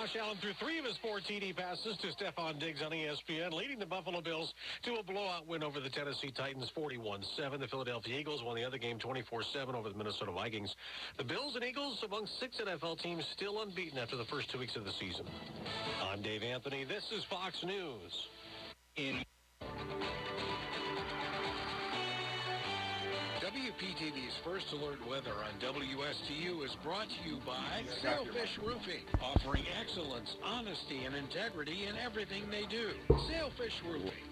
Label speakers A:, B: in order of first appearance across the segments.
A: Josh Allen threw three of his four TD passes to Stefon Diggs on ESPN, leading the Buffalo Bills to a blowout win over the Tennessee Titans 41-7. The Philadelphia Eagles won the other game 24-7 over the Minnesota Vikings. The Bills and Eagles among six NFL teams still unbeaten after the first two weeks of the season. I'm Dave Anthony. This is Fox News.
B: In WPTV's First Alert Weather on WSTU is brought to you by Sailfish Roofing, offering excellence, honesty, and integrity in everything they do. Sailfish Roofing,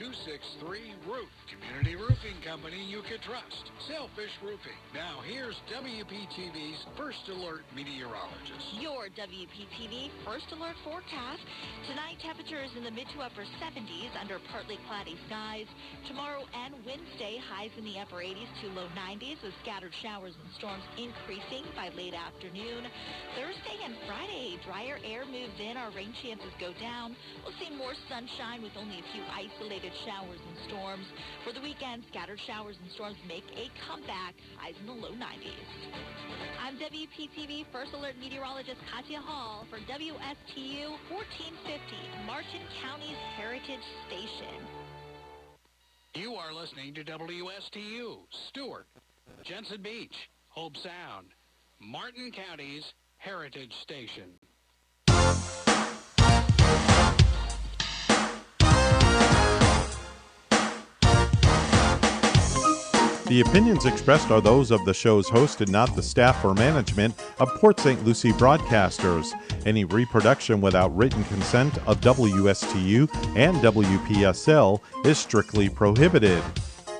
B: 772-263-ROOF. Community roofing company you can trust. Sailfish Roofing. Now here's WPTV's First Alert meteorologist.
C: Your WPTV First Alert forecast. Tonight, temperatures in the mid to upper 70s under partly cloudy skies. Tomorrow and Wednesday, highs in the upper 80s to low 90s with scattered showers and storms increasing by late afternoon. Thursday and Friday, drier air moves in. Our rain chances go down. We'll see more sunshine with only a few isolated showers and storms. For the weekend, scattered showers and storms make a comeback. Highs in the low 90s. I'm WPTV First Alert meteorologist Katya Hall for WSTU 1450, Martin County's Heritage Station.
B: You are listening to WSTU, Stuart, Jensen Beach, Hobe Sound, Martin County's Heritage Station.
D: The opinions expressed are those of the show's host and not the staff or management of Port St. Lucie broadcasters. Any reproduction without written consent of WSTU and WPSL is strictly prohibited.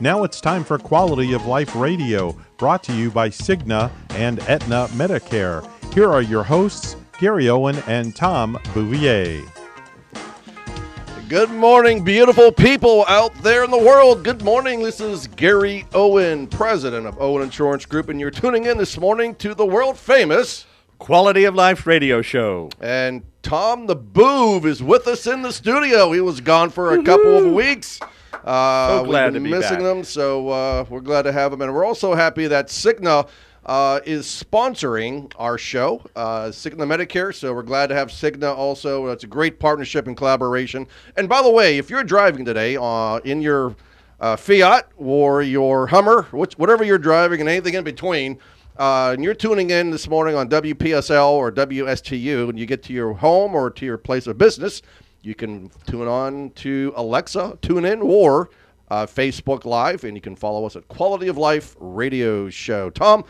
D: Now it's time for Quality of Life Radio, brought to you by Cigna and Aetna Medicare. Here are your hosts, Gary Owen and Tom Bouvier.
E: Good morning, beautiful people out there in the world. Good morning. This is Gary Owen, president of Owen Insurance Group, and you're tuning in this morning to the world famous
F: Quality of Life radio show.
E: and Tom the Boov is with us in the studio. He was gone for a couple of weeks. Uh,
F: So glad
E: we've been
F: to be
E: missing
F: back.
E: him, so uh, we're glad to have him, and we're also happy that Cigna uh, is sponsoring our show, uh, Cigna Medicare. So we're glad to have Cigna also. It's a great partnership and collaboration. And by the way, if you're driving today uh, in your uh, Fiat or your Hummer, which, whatever you're driving, and anything in between. Uh, and you're tuning in this morning on WPSL or WSTU, and you get to your home or to your place of business, you can tune on to Alexa, tune in, or uh, Facebook Live, and you can follow us at Quality of Life Radio Show. Tom,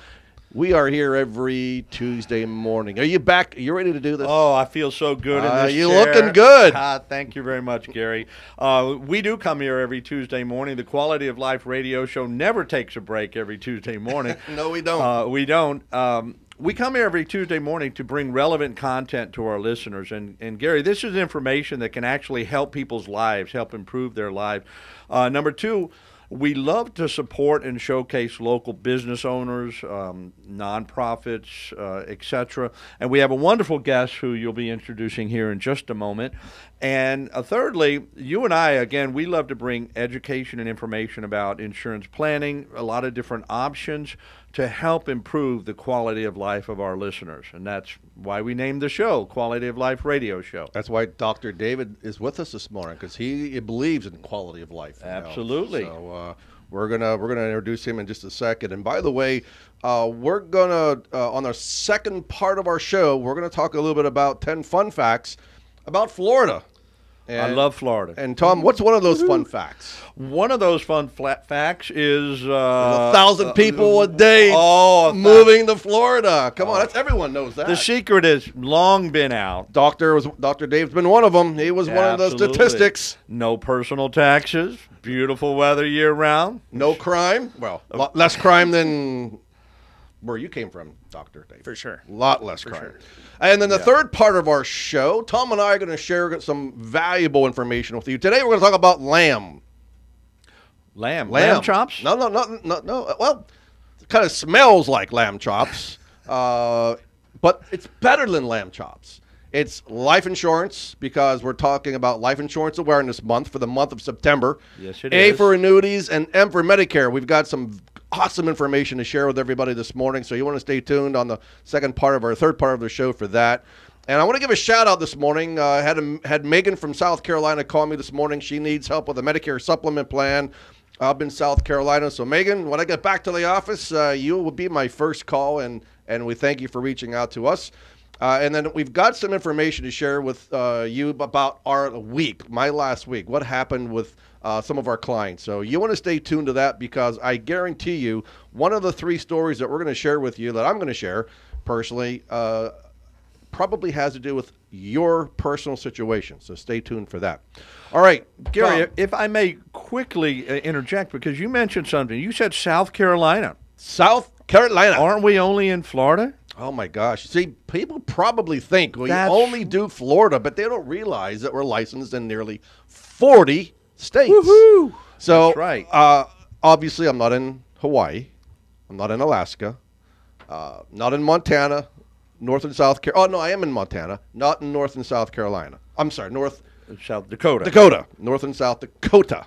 E: we are here every Tuesday morning. Are you back? Are you ready to do this?
F: Oh, I feel so good in
E: Uh,
F: this
E: you
F: chair.
E: looking good.
F: Ah, thank you very much, Gary. Uh, we do come here every Tuesday morning. The Quality of Life radio show never takes a break every Tuesday morning.
E: no, we don't.
F: Uh, we don't. Um, we come here every Tuesday morning to bring relevant content to our listeners. And, and Gary, this is information that can actually help people's lives, help improve their lives. Uh, number two, we love to support and showcase local business owners, um, nonprofits, uh, etc. And we have a wonderful guest who you'll be introducing here in just a moment. And uh, thirdly, you and I, again, we love to bring education and information about insurance planning, a lot of different options to help improve the quality of life of our listeners. And that's why we named the show Quality of Life Radio Show.
E: That's why Dr. David is with us this morning because he believes in quality of life.
F: Absolutely.
E: So uh, we're gonna we're gonna introduce him in just a second. And by the way, uh, we're gonna uh, on the second part of our show, we're gonna talk a little bit about ten fun facts about Florida.
F: I love Florida.
E: And Tom, what's one of those fun facts?
F: One of those fun flat facts is uh,
E: a thousand people a day
F: Oh, a
E: moving to Florida. Come on, that's everyone knows that.
F: The secret has long been out.
E: Doctor was Dr. Dave's been one of them. He was one of the statistics.
F: No personal taxes, beautiful weather year round.
E: No crime. Well, less crime than where you came from, Doctor Dave.
G: For sure.
E: A lot less crime. And then the third part of our show, Tom and I are going to share some valuable information with you. Today we're going to talk about lamb.
F: Lamb, lamb, chops.
E: No, no, no, no, no. Well, it kind of smells like lamb chops, uh, but it's better than lamb chops. It's life insurance because we're talking about Life Insurance Awareness Month for the month of September.
F: Yes, it
E: A
F: is.
E: for annuities and M for Medicare. We've got some awesome information to share with everybody this morning, so you want to stay tuned on the second part of our third part of the show for that. And I want to give a shout out this morning. Uh, had a, had Megan from South Carolina call me this morning. She needs help with a Medicare supplement plan up in South Carolina. So Megan, when I get back to the office, uh, you will be my first call, and and we thank you for reaching out to us. Uh, and then we've got some information to share with uh, you about our week, my last week, what happened with uh, some of our clients. So you want to stay tuned to that because I guarantee you, one of the three stories that we're going to share with you, that I'm going to share personally, uh, probably has to do with your personal situation. So stay tuned for that. All right,
F: Gary,
E: Tom.
F: if I may quickly uh, interject, because you mentioned something. You said South Carolina.
E: South Carolina.
F: Aren't we only in Florida?
E: Oh my gosh! See, people probably think we
F: That's-
E: only do Florida, but they don't realize that we're licensed in nearly forty states.
F: Woohoo!
E: So,
F: That's right.
E: Uh, obviously, I'm not in Hawaii. I'm not in Alaska. Uh, not in Montana. North and South Carolina. Oh no, I am in Montana. Not in North and South Carolina. I'm sorry, North
F: South Dakota.
E: Dakota. North and South Dakota.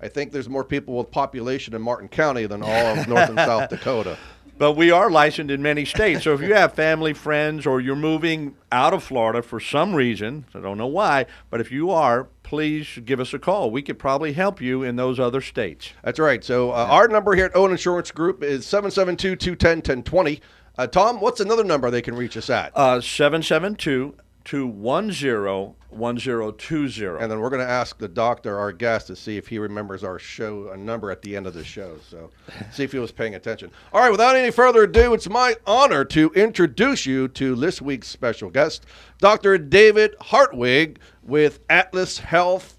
E: I think there's more people with population in Martin County than all of North and South Dakota.
F: But we are licensed in many states. So if you have family, friends, or you're moving out of Florida for some reason, I don't know why, but if you are, please give us a call. We could probably help you in those other states.
E: That's right. So uh, our number here at Owen Insurance Group is 772-210-1020. Uh, Tom, what's another number they can reach us at?
F: Uh, 772 210 1020.
E: and then we're going to ask the doctor, our guest, to see if he remembers our show a number at the end of the show. So see if he was paying attention. All right, without any further ado, it's my honor to introduce you to this week's special guest, Dr. David Hartwig with Atlas Health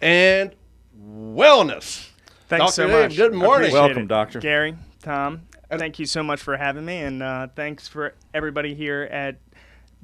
E: and Wellness.
G: Thanks
E: Dr.
G: so
E: Dave,
G: much.
E: good morning.
F: Welcome,
G: it.
F: doctor.
G: Gary, Tom, thank you so much for having me, and uh, thanks for everybody here at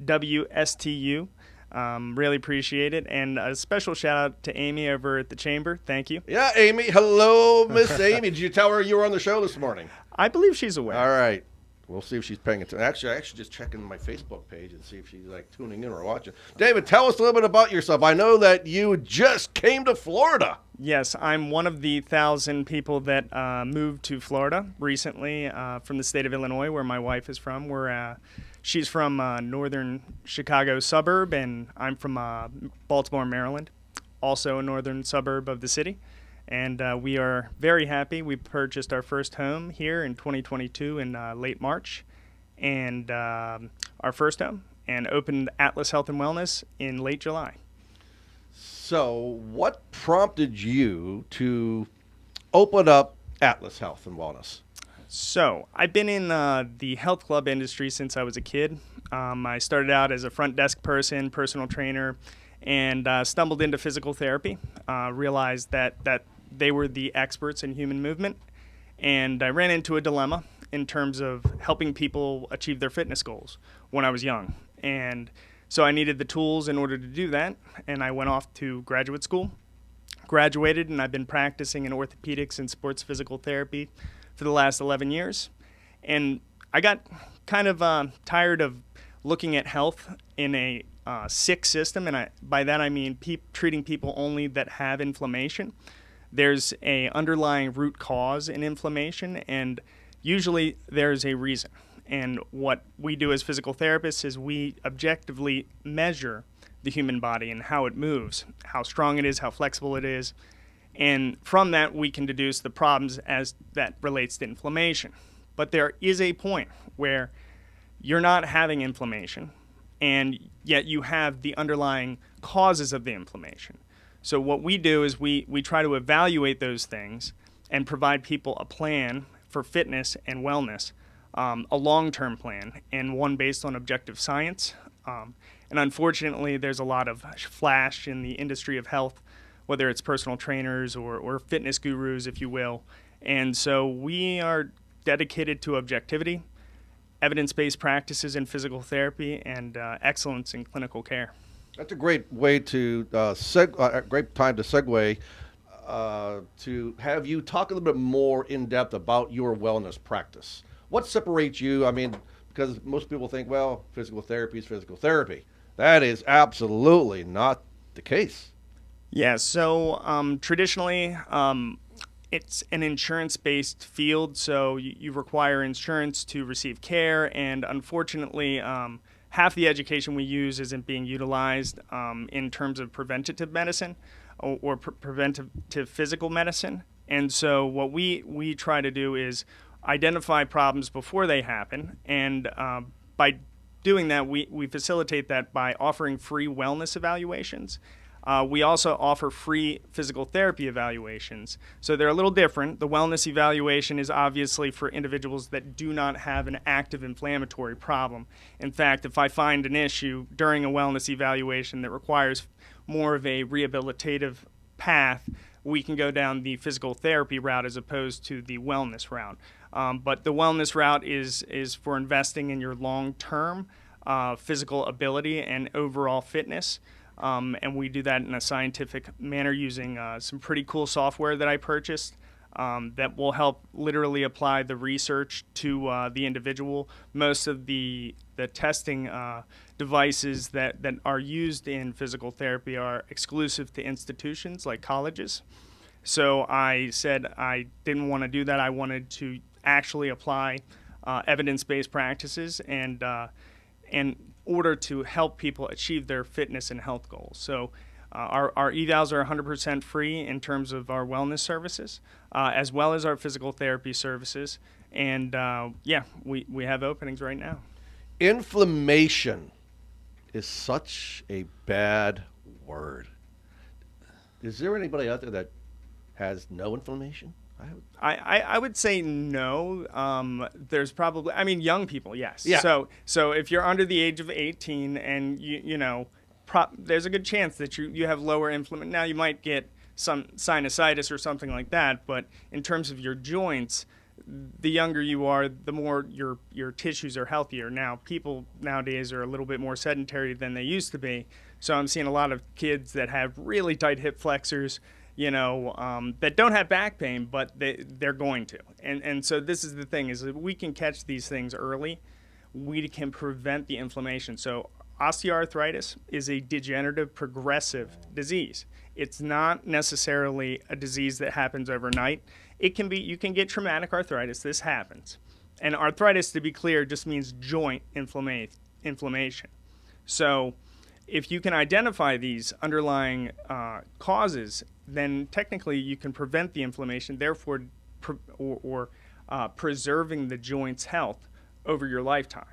G: WSTU. Um, really appreciate it, and a special shout out to Amy over at the chamber. Thank you.
E: Yeah, Amy. Hello, Miss Amy. Did you tell her you were on the show this morning?
G: I believe she's aware.
E: All right. We'll see if she's paying attention. Actually, I actually just checking my Facebook page and see if she's like tuning in or watching. David, tell us a little bit about yourself. I know that you just came to Florida.
G: Yes, I'm one of the thousand people that uh, moved to Florida recently uh, from the state of Illinois, where my wife is from. We're, uh, she's from uh, northern Chicago suburb, and I'm from uh, Baltimore, Maryland, also a northern suburb of the city. And uh, we are very happy. We purchased our first home here in 2022 in uh, late March, and um, our first home, and opened Atlas Health and Wellness in late July.
E: So, what prompted you to open up Atlas Health and Wellness?
G: So, I've been in uh, the health club industry since I was a kid. Um, I started out as a front desk person, personal trainer, and uh, stumbled into physical therapy. Uh, realized that, that they were the experts in human movement, and I ran into a dilemma in terms of helping people achieve their fitness goals when I was young. And so I needed the tools in order to do that, and I went off to graduate school graduated and I've been practicing in orthopedics and sports physical therapy for the last 11 years. And I got kind of uh, tired of looking at health in a uh, sick system, and I, by that I mean pe- treating people only that have inflammation. There's a underlying root cause in inflammation, and usually there's a reason. And what we do as physical therapists is we objectively measure the human body and how it moves, how strong it is, how flexible it is. And from that, we can deduce the problems as that relates to inflammation. But there is a point where you're not having inflammation, and yet you have the underlying causes of the inflammation. So, what we do is we, we try to evaluate those things and provide people a plan for fitness and wellness, um, a long term plan, and one based on objective science. Um, and unfortunately, there's a lot of flash in the industry of health, whether it's personal trainers or, or fitness gurus, if you will. And so we are dedicated to objectivity, evidence based practices in physical therapy, and uh, excellence in clinical care.
E: That's a great way to uh, seg- uh, great time to segue uh, to have you talk a little bit more in depth about your wellness practice. What separates you? I mean, because most people think, well, physical therapy is physical therapy. That is absolutely not the case.
G: Yeah, so um, traditionally, um, it's an insurance based field, so you, require insurance to receive care, and unfortunately, um, half the education we use isn't being utilized um, in terms of preventative medicine or, or pre- preventative physical medicine. And so what we we try to do is identify problems before they happen, and uh, by doing that, we, we facilitate that by offering free wellness evaluations. Uh, we also offer free physical therapy evaluations. So they're a little different. The wellness evaluation is obviously for individuals that do not have an active inflammatory problem. In fact, if I find an issue during a wellness evaluation that requires more of a rehabilitative path, we can go down the physical therapy route as opposed to the wellness route. Um, but the wellness route is is for investing in your long term uh, physical ability and overall fitness. Um, and we do that in a scientific manner using uh, some pretty cool software that I purchased um, that will help literally apply the research to uh, the individual. Most of the the testing uh, devices that, that are used in physical therapy are exclusive to institutions like colleges. So I said I didn't want to do that. I wanted to actually apply uh, evidence-based practices and uh, in order to help people achieve their fitness and health goals. So. Uh, our, our evals are 100% free in terms of our wellness services, uh, as well as our physical therapy services. And uh, yeah, we, we have openings right now.
E: Inflammation is such a bad word. Is there anybody out there that has no inflammation?
G: I, I, I, would say no. Um, there's probably, I mean, young people, yes.
E: Yeah.
G: So, so if you're under the age of 18 and you, you know, pro- there's a good chance that you, you have lower inflammation. Now, you might get some sinusitis or something like that, but in terms of your joints, the younger you are, the more your your tissues are healthier. Now, people nowadays are a little bit more sedentary than they used to be. So I'm seeing a lot of kids that have really tight hip flexors, you know, um, that don't have back pain, but they they're going to. And and so this is the thing is we can catch these things early, we can prevent the inflammation. So osteoarthritis is a degenerative progressive disease. It's not necessarily a disease that happens overnight. It can be you can get traumatic arthritis. This happens. And arthritis to be clear just means joint inflama- inflammation. So if you can identify these underlying uh, causes, then technically you can prevent the inflammation, therefore, pre- or, or uh, preserving the joint's health over your lifetime.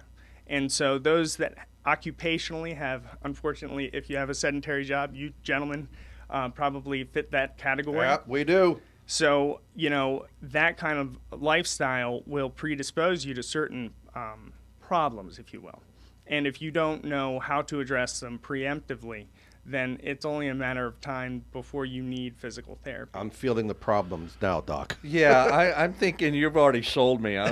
G: And so those that occupationally have, unfortunately, if you have a sedentary job, you gentlemen uh, probably fit that category.
E: Yeah, we do.
G: So, you know, that kind of lifestyle will predispose you to certain um, problems, if you will. And if you don't know how to address them preemptively, then it's only a matter of time before you need physical therapy.
E: I'm feeling the problems now, Doc.
F: Yeah, I, am thinking you've already sold me. I,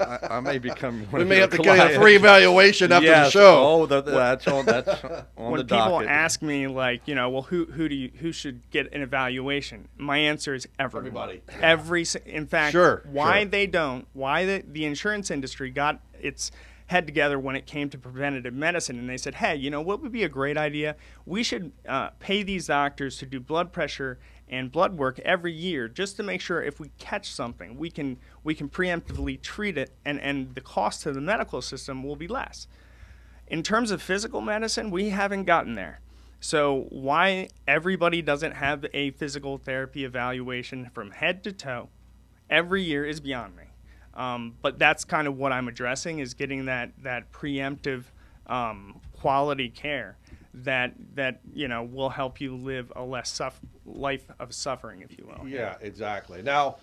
F: I, I may become.
E: we may have to get a free evaluation after
F: yes.
E: the show.
F: Oh, the, that's on. That's on
G: when
F: the
G: people ask me, like, you know, well, who who do you who should get an evaluation? My answer is everyone.
E: Everybody.
G: Every. In fact,
E: Sure,
G: why
E: sure.
G: they don't, why the the insurance industry got its head together when it came to preventative medicine, and they said, hey, you know, what would be a great idea? We should uh, pay these doctors to do blood pressure and blood work every year just to make sure if we catch something, we can we can preemptively treat it, and and the cost to the medical system will be less. In terms of physical medicine, we haven't gotten there. So, why everybody doesn't have a physical therapy evaluation from head to toe every year is beyond me. Um, but that's kind of what I'm addressing is getting that that preemptive um, quality care that that you know will help you live a less suff- life of suffering, if you will.
E: Yeah, exactly. Now,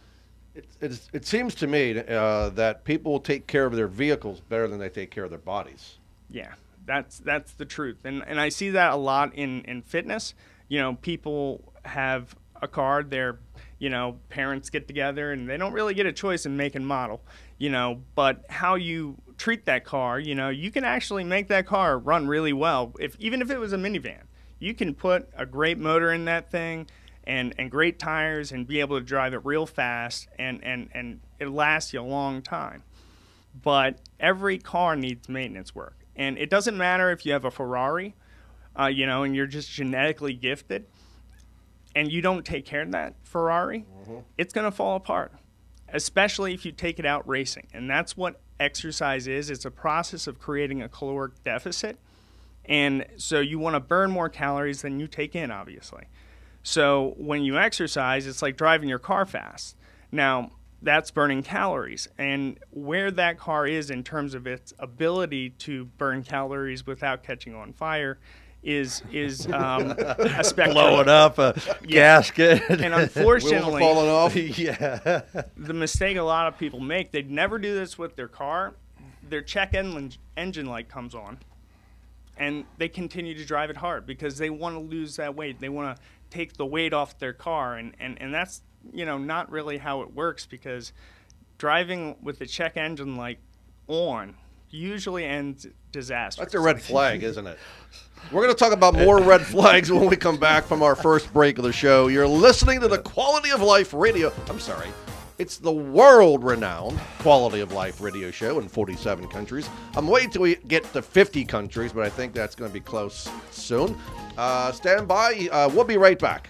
E: it, it seems to me uh, that people take care of their vehicles better than they take care of their bodies.
G: Yeah, that's that's the truth, and and I see that a lot in in fitness. You know, people have a car, their you know parents get together, and they don't really get a choice in make and model. You know, but how you treat that car, you know, you can actually make that car run really well. If even if it was a minivan, you can put a great motor in that thing. And, and great tires and be able to drive it real fast and, and, and it lasts you a long time but every car needs maintenance work. And it doesn't matter if you have a Ferrari, uh, you know, and you're just genetically gifted, and you don't take care of that Ferrari, mm-hmm. it's going to fall apart, especially if you take it out racing. And that's what exercise is, it's a process of creating a caloric deficit. And so you want to burn more calories than you take in, obviously. So when you exercise, it's like driving your car fast. Now, that's burning calories. And where that car is in terms of its ability to burn calories without catching on fire is is um, a spectrum.
F: Blowing up a gasket.
G: And unfortunately,
E: falling off.
F: yeah.
G: the mistake a lot of people make, they'd never do this with their car. Their check engine, engine light comes on, and they continue to drive it hard because they want to lose that weight. They want to take the weight off their car, and, and, and that's you know not really how it works because driving with the check engine light on usually ends disaster.
E: That's a red flag, isn't it? We're going to talk about more red flags when we come back from our first break of the show. You're listening to the Quality of Life Radio. I'm sorry. It's the world renowned Quality of Life radio show in 47 countries. I'm waiting till we get to 50 countries, but I think that's going to be close soon. Uh, stand by. Uh, we'll be right back.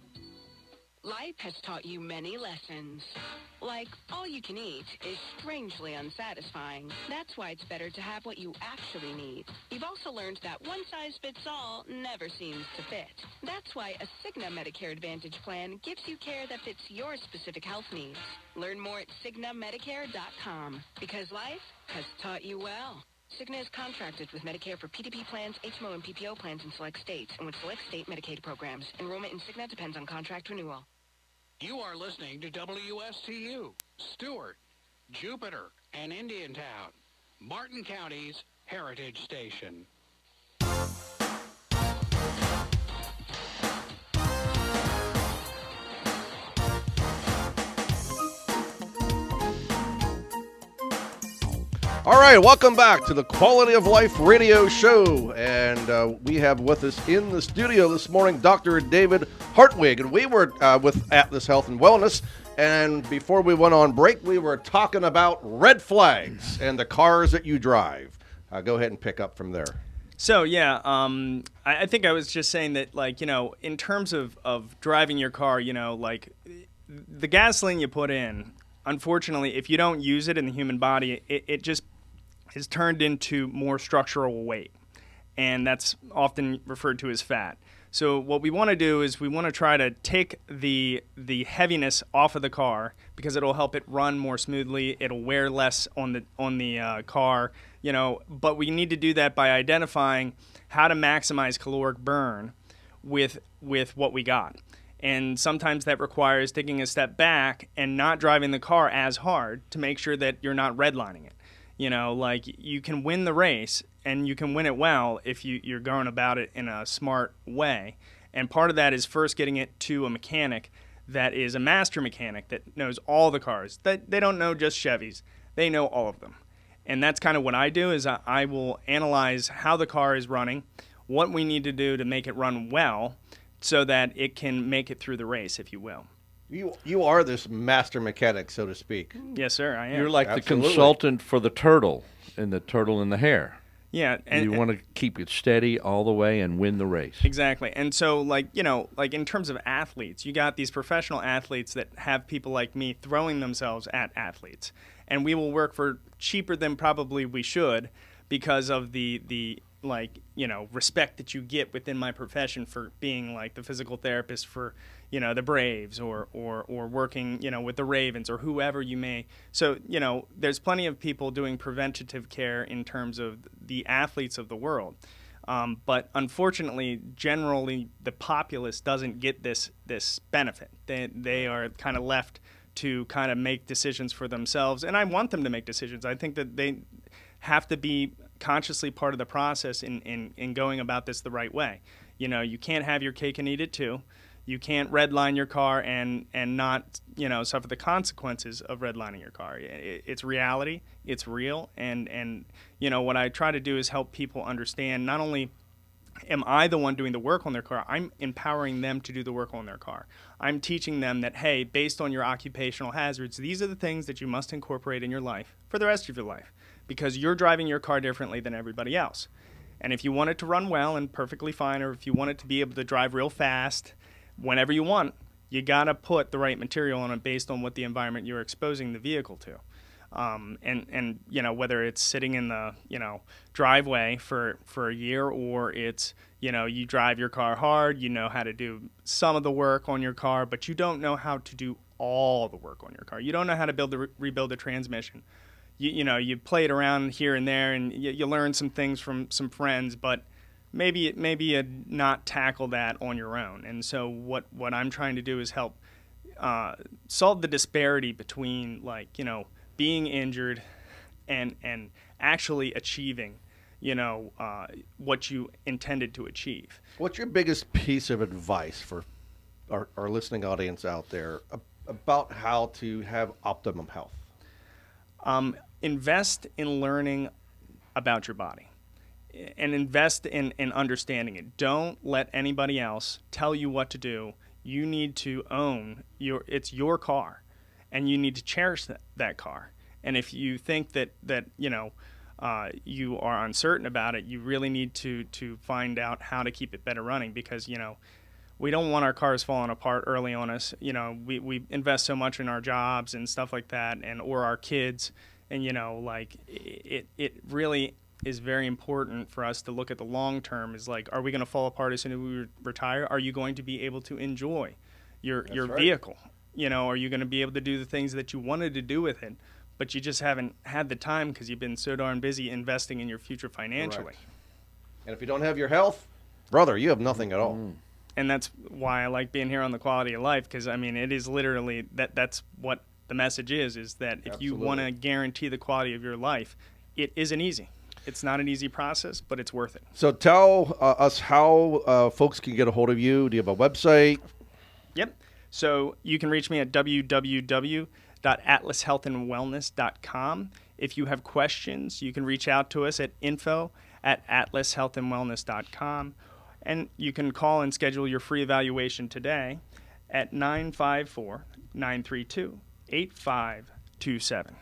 H: Life has taught you many lessons. Like, all you can eat is strangely unsatisfying. That's why it's better to have what you actually need. You've also learned that one size fits all never seems to fit. That's why a Cigna Medicare Advantage plan gives you care that fits your specific health needs. Learn more at CignaMedicare.com because life has taught you well. Cigna is contracted with Medicare for PDP plans, HMO, and PPO plans in select states and with select state Medicaid programs. Enrollment in Cigna depends on contract renewal.
B: You are listening to WSTU, Stuart, Jupiter, and Indiantown, Martin County's Heritage Station.
E: All right, welcome back to the Quality of Life Radio Show. And uh, we have with us in the studio this morning Dr. David Hartwig. And we were uh, with Atlas Health and Wellness. And before we went on break, we were talking about red flags and the cars that you drive. Uh, go ahead and pick up from there.
G: So yeah, um, I, I think I was just saying that, like you know, in terms of of driving your car, you know, like the gasoline you put in, unfortunately, if you don't use it in the human body, it, it just is turned into more structural weight, and that's often referred to as fat. So what we want to do is we want to try to take the the heaviness off of the car because it'll help it run more smoothly. It'll wear less on the on the uh, car, you know. But we need to do that by identifying how to maximize caloric burn with with what we got. And sometimes that requires taking a step back and not driving the car as hard to make sure that you're not redlining it. You know, like you can win the race and you can win it well if you, you're going about it in a smart way. And part of that is first getting it to a mechanic that is a master mechanic that knows all the cars. That they don't know just Chevys. They know all of them. And that's kind of what I do is I, I will analyze how the car is running, what we need to do to make it run well so that it can make it through the race, if you will.
E: You you are this master mechanic, so to speak.
G: Yes, sir, I am.
F: You're like
E: Absolutely.
F: the consultant for the turtle and the turtle in the hare.
G: yeah, and
F: you want to keep it steady all the way and win the race.
G: Exactly. And so like, you know, like in terms of athletes, you got these professional athletes that have people like me throwing themselves at athletes. And we will work for cheaper than probably we should, because of the the like you know respect that you get within my profession for being like the physical therapist for you know the Braves or or or working you know with the Ravens or whoever you may. So you know there's plenty of people doing preventative care in terms of the athletes of the world. Um, but unfortunately generally the populace doesn't get this this benefit. They they are kind of left to kind of make decisions for themselves. And I want them to make decisions. I think that they have to be consciously part of the process in, in, in going about this the right way. You know, you can't have your cake and eat it too. You can't redline your car and, and not, you know, suffer the consequences of redlining your car. It, it's reality, it's real, and, and, you know, what I try to do is help people understand not only am I the one doing the work on their car? I'm empowering them to do the work on their car. I'm teaching them that, hey, based on your occupational hazards, these are the things that you must incorporate in your life for the rest of your life because you're driving your car differently than everybody else. And if you want it to run well and perfectly fine, or if you want it to be able to drive real fast whenever you want, you got to put the right material on it based on what the environment you're exposing the vehicle to. Um, and and you know whether it's sitting in the you know driveway for for a year or it's you know you drive your car hard you know how to do some of the work on your car but you don't know how to do all the work on your car. You don't know how to build the re- rebuild the transmission. You, you know you play it around here and there and you, you learn some things from some friends but maybe maybe you not tackle that on your own. And so what what i'm trying to do is help uh, solve the disparity between like you know being injured and and actually achieving you know uh, what you intended to achieve.
E: What's your biggest piece of advice for our, our listening audience out there about how to have optimum health?
G: Um, invest in learning about your body and invest in, in understanding it. Don't let anybody else tell you what to do. You need to own your it's your car and you need to cherish that, that car. And if you think that that, you know, uh, you are uncertain about it, you really need to to find out how to keep it better running because, you know, we don't want our cars falling apart early on us. You know, we, we invest so much in our jobs and stuff like that and or our kids and you know like it it really is very important for us to look at the long term is like are we going to fall apart as soon as we retire are you going to be able to enjoy your
E: That's
G: your
E: right.
G: vehicle you know are you going to be able to do the things that you wanted to do with it but you just haven't had the time because you've been so darn busy investing in your future financially
E: Correct. and if you don't have your health brother you have nothing at all
F: Mm-hmm.
G: and that's why I like being here on the quality of life because I mean it is literally that that's what the message is is that if you want to guarantee the quality of your life, it isn't easy. It's not an easy process, but it's worth it.
E: so tell uh, us how uh, folks can get a hold of you do you have a website
G: Yep. So you can reach me at www.atlashealthandwellness.com. If you have questions, you can reach out to us at info at atlashealthandwellness.com. And you can call and schedule your free evaluation today at 954 932 8527.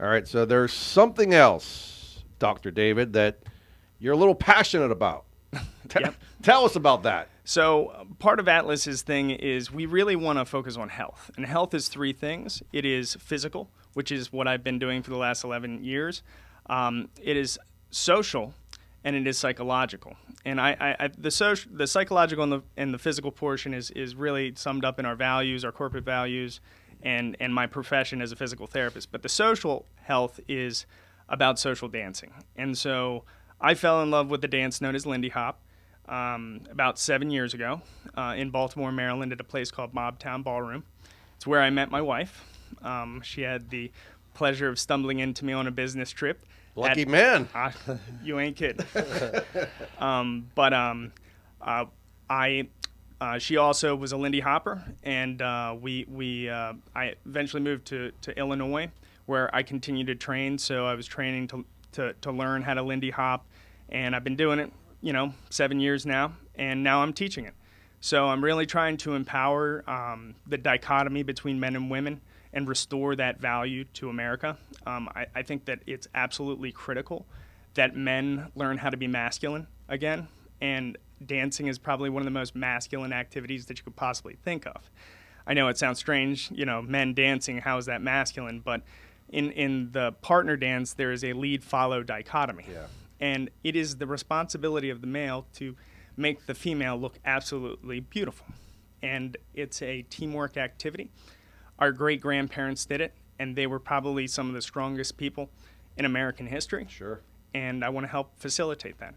E: all right so there's something else dr david that you're a little passionate about
G: Yep.
E: tell us about that
G: So, uh, part of Atlas's thing is we really want to focus on health. And health is three things it is physical, which is what I've been doing for the last 11 years, um, it is social, and it is psychological. And I, I, I the, social, the psychological and the, and the physical portion is, is really summed up in our values, our corporate values, and, and my profession as a physical therapist. But the social health is about social dancing. And so I fell in love with the dance known as Lindy Hop um, about seven years ago uh, in Baltimore, Maryland, at a place called Mobtown Ballroom. It's where I met my wife. Um, she had the pleasure of stumbling into me on a business trip.
E: Lucky
G: at-
E: man.
G: Ah, you ain't kidding. um, but um, uh, I, uh, she also was a Lindy Hopper, and uh, we we uh, I eventually moved to, to Illinois, where I continue to train. So I was training to, to to learn how to Lindy Hop, and I've been doing it, you know, seven years now, and now I'm teaching it. So I'm really trying to empower um, the dichotomy between men and women and restore that value to America. Um, I, I think that it's absolutely critical that men learn how to be masculine again, and dancing is probably one of the most masculine activities that you could possibly think of. I know it sounds strange, you know, men dancing, how is that masculine? But in in the partner dance there is a lead follow dichotomy.
E: Yeah.
G: And it is the responsibility of the male to make the female look absolutely beautiful. And it's a teamwork activity. Our great grandparents did it, and they were probably some of the strongest people in American history.
E: Sure.
G: And I want to help facilitate that.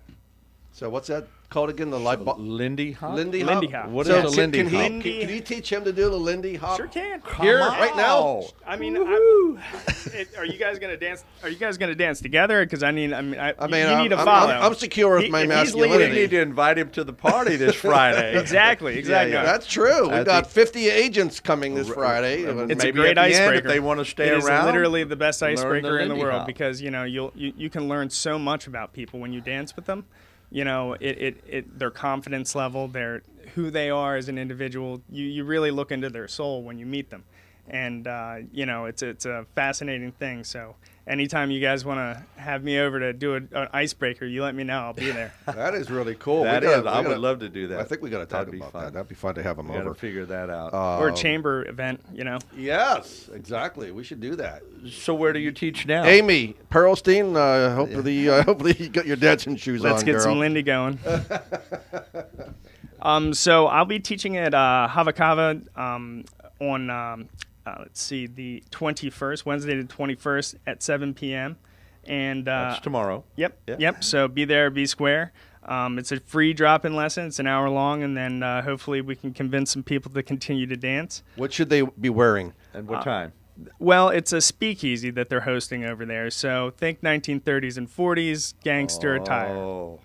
E: So what's that called again? The light bulb.
F: Lindy Hop.
E: Lindy
G: Lindy
E: hop.
G: hop.
F: What
E: so
F: is a
E: can-
F: Lindy
E: can he-
F: Hop?
E: Can, can you teach him to do the Lindy hop?
G: Sure can.
E: Here, right now.
G: I mean, I, it, are you guys gonna dance? Are you guys gonna dance together? Because I mean, I mean, I,
E: I mean,
G: you
E: I'm,
G: need to
E: I'm-
G: follow.
E: I'm, I'm secure with
G: He-
E: my
G: if he's
F: We need to invite him to the party this Friday.
G: exactly, exactly.
F: yeah.
E: That's true. We've got
F: think-
E: 50 agents coming this Friday.
G: Uh, it's
F: Maybe
G: a great
F: at the end,
G: icebreaker
F: if they wanna stay
G: It is
F: around,
G: literally the best
F: learn the
G: icebreaker in the world
F: Hop.
G: because you know you'll you, you can learn so much about people when you dance with them. You know, it, it, it their confidence level, their who they are as an individual. You you really look into their soul when you meet them, and uh, you know it's it's a fascinating thing. So anytime you guys want to have me over to do a, an icebreaker, you let me know. I'll be there.
E: that is really cool.
F: That
E: gotta-
F: is-
E: we
F: I would
E: gotta-
F: love to do that.
E: I think we got to talk
F: That'd be
E: about
F: fun.
E: that. That'd be fun to have them
F: We got to
E: over.
F: figure that out.
G: or
E: Um,
G: a chamber event, you know.
E: Yes, exactly. We should do that.
F: so where do you teach now?
E: Amy Pearlstein, uh, hopefully, uh, hopefully you got your dancing shoes on.
G: Let's get
E: girl.
G: some Lindy going. um, so I'll be teaching at uh, Havakava um, on um, uh, let's see the 21st, Wednesday the 21st at 7 p.m. And uh,
F: That's tomorrow.
G: Yep,
F: Yeah.
G: yep. So be there, be square. Um, it's a free drop-in lesson. It's an hour long, and then uh, hopefully we can convince some people to continue to dance.
E: What should they be wearing?
F: And
E: Uh,
F: what time?
G: Well, it's a speakeasy that they're hosting over there. So think 1930s and 40s gangster attire.
F: Oh.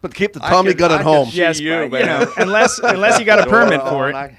E: But keep the
F: I
E: Tommy gun at
F: could
E: home.
G: Yes,
F: you,
G: but, you know, unless unless you got a permit for it.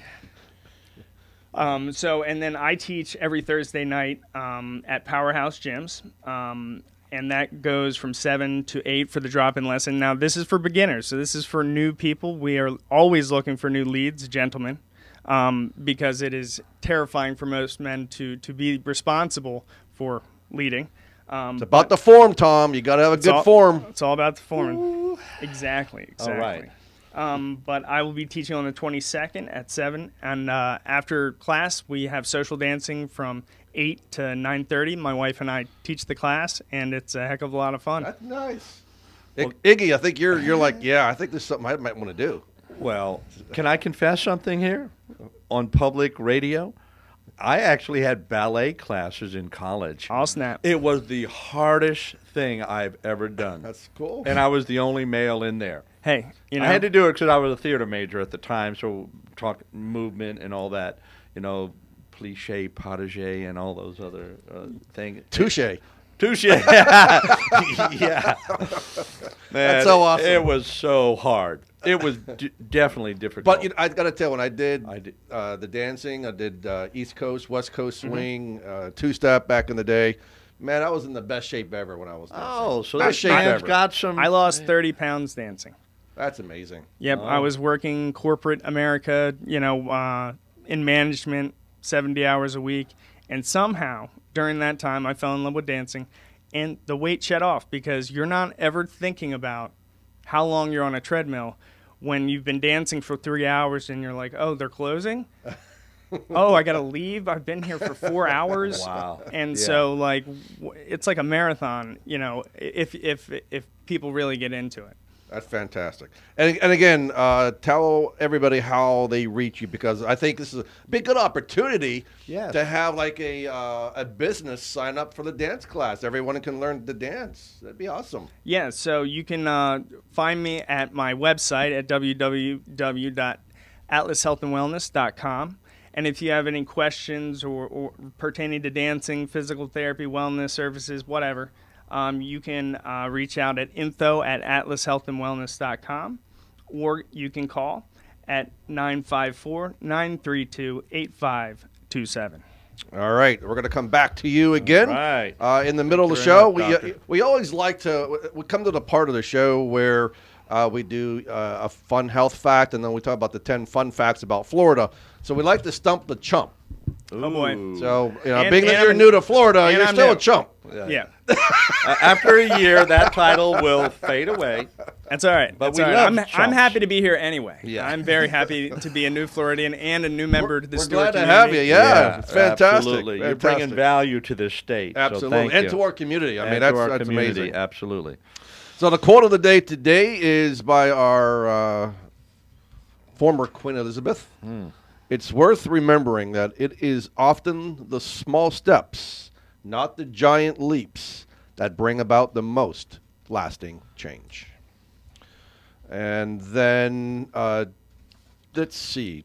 G: Um, so, and then I teach every Thursday night um, at Powerhouse Gyms, um, and that goes from seven to eight for the drop-in lesson. Now, this is for beginners, so this is for new people. We are always looking for new leads, gentlemen, um, because it is terrifying for most men to to be responsible for leading. Um,
E: It's about the form, Tom. You got to have a good
G: all-
E: form.
G: It's all about the form. Exactly. Exactly.
F: All right.
G: Um, but I will be teaching on the 22nd at 7. And uh, after class, we have social dancing from 8 to 9.30. My wife and I teach the class, and it's a heck of a lot of fun.
E: That's nice. I- Iggy, I think you're you're like, yeah, I think this is something I might want to do.
F: Well, can I confess something here on public radio? I actually had ballet classes in college.
G: I'll snap.
F: It was the hardest thing I've ever done.
E: That's cool.
F: and I was the only male in there.
G: Hey, you know,
F: I had to do it because I was a theater major at the time, so talk movement and all that, you know, pliche, potage, and all those other uh, things.
E: Touche.
F: Touche. yeah. Man,
E: so awesome.
F: It was so hard. It was d- definitely difficult.
E: But you know, I got to tell, when I did,
F: I did-
E: Uh, the dancing, I did uh, East Coast, West Coast
F: Mm-hmm.
E: swing, uh, two step back in the day. Man, I was in the best shape ever when I was dancing.
F: oh, so
E: Best
F: this
E: shape
F: man's
E: ever.
F: got some.
G: I lost 30 pounds dancing.
E: That's amazing.
G: Yep, I was working corporate America, you know, uh, in management, 70 hours a week. And somehow, during that time, I fell in love with dancing. And the weight shed off because you're not ever thinking about how long you're on a treadmill when you've been dancing for three hours and you're like, oh, they're closing? oh, I got to leave. I've been here for four hours.
F: Wow.
G: And
F: Yeah.
G: so, like, w- it's like a marathon, you know, if, if, if people really get into it.
E: That's fantastic. And, and again, uh, tell everybody how they reach you because I think this is a big good opportunity
F: Yes.
E: to have like a uh, a business sign up for the dance class. Everyone can learn to dance. That'd be awesome.
G: Yeah, so you can uh, find me at my website at www.atlashealthandwellness.com. And if you have any questions or, or pertaining to dancing, physical therapy, wellness services, whatever, um, you can uh, reach out at info at atlashealthandwellness.com or you can call at 954 932 8527.
E: All right, we're going to come back to you again.
F: right.
E: Uh, in the middle of the show,
F: you
E: we uh, we always like to we come to the part of the show where uh, we do uh, a fun health fact, and then we talk about the ten fun facts about Florida. So we like to stump the chump.
G: Oh, boy.
E: So you know,
G: And-
E: being that you're
G: I'm-
E: new to Florida, you're
G: I'm
E: still
G: new.
E: a chump.
G: Yeah.
F: Uh, after a year, that title will fade away.
G: That's all right.
F: But
G: That's
F: we
G: all right.
F: love
G: I'm, I'm happy to be here anyway.
F: Yeah.
G: I'm very happy to be a new Floridian and a new member to the
E: We're
G: Stuart
E: glad to have you. Yeah, it's fantastic.
F: Absolutely. You're bringing value to this state. so
E: Absolutely,
F: thank
E: and
F: you.
E: to our community. I
F: And
E: mean,
F: to
E: that's,
F: our
E: that's
F: community.
E: amazing.
F: Absolutely.
E: So the quote of the day today is by our uh, former Queen Elizabeth. It's worth remembering that it is often the small steps, not the giant leaps, that bring about the most lasting change. And then uh, let's see.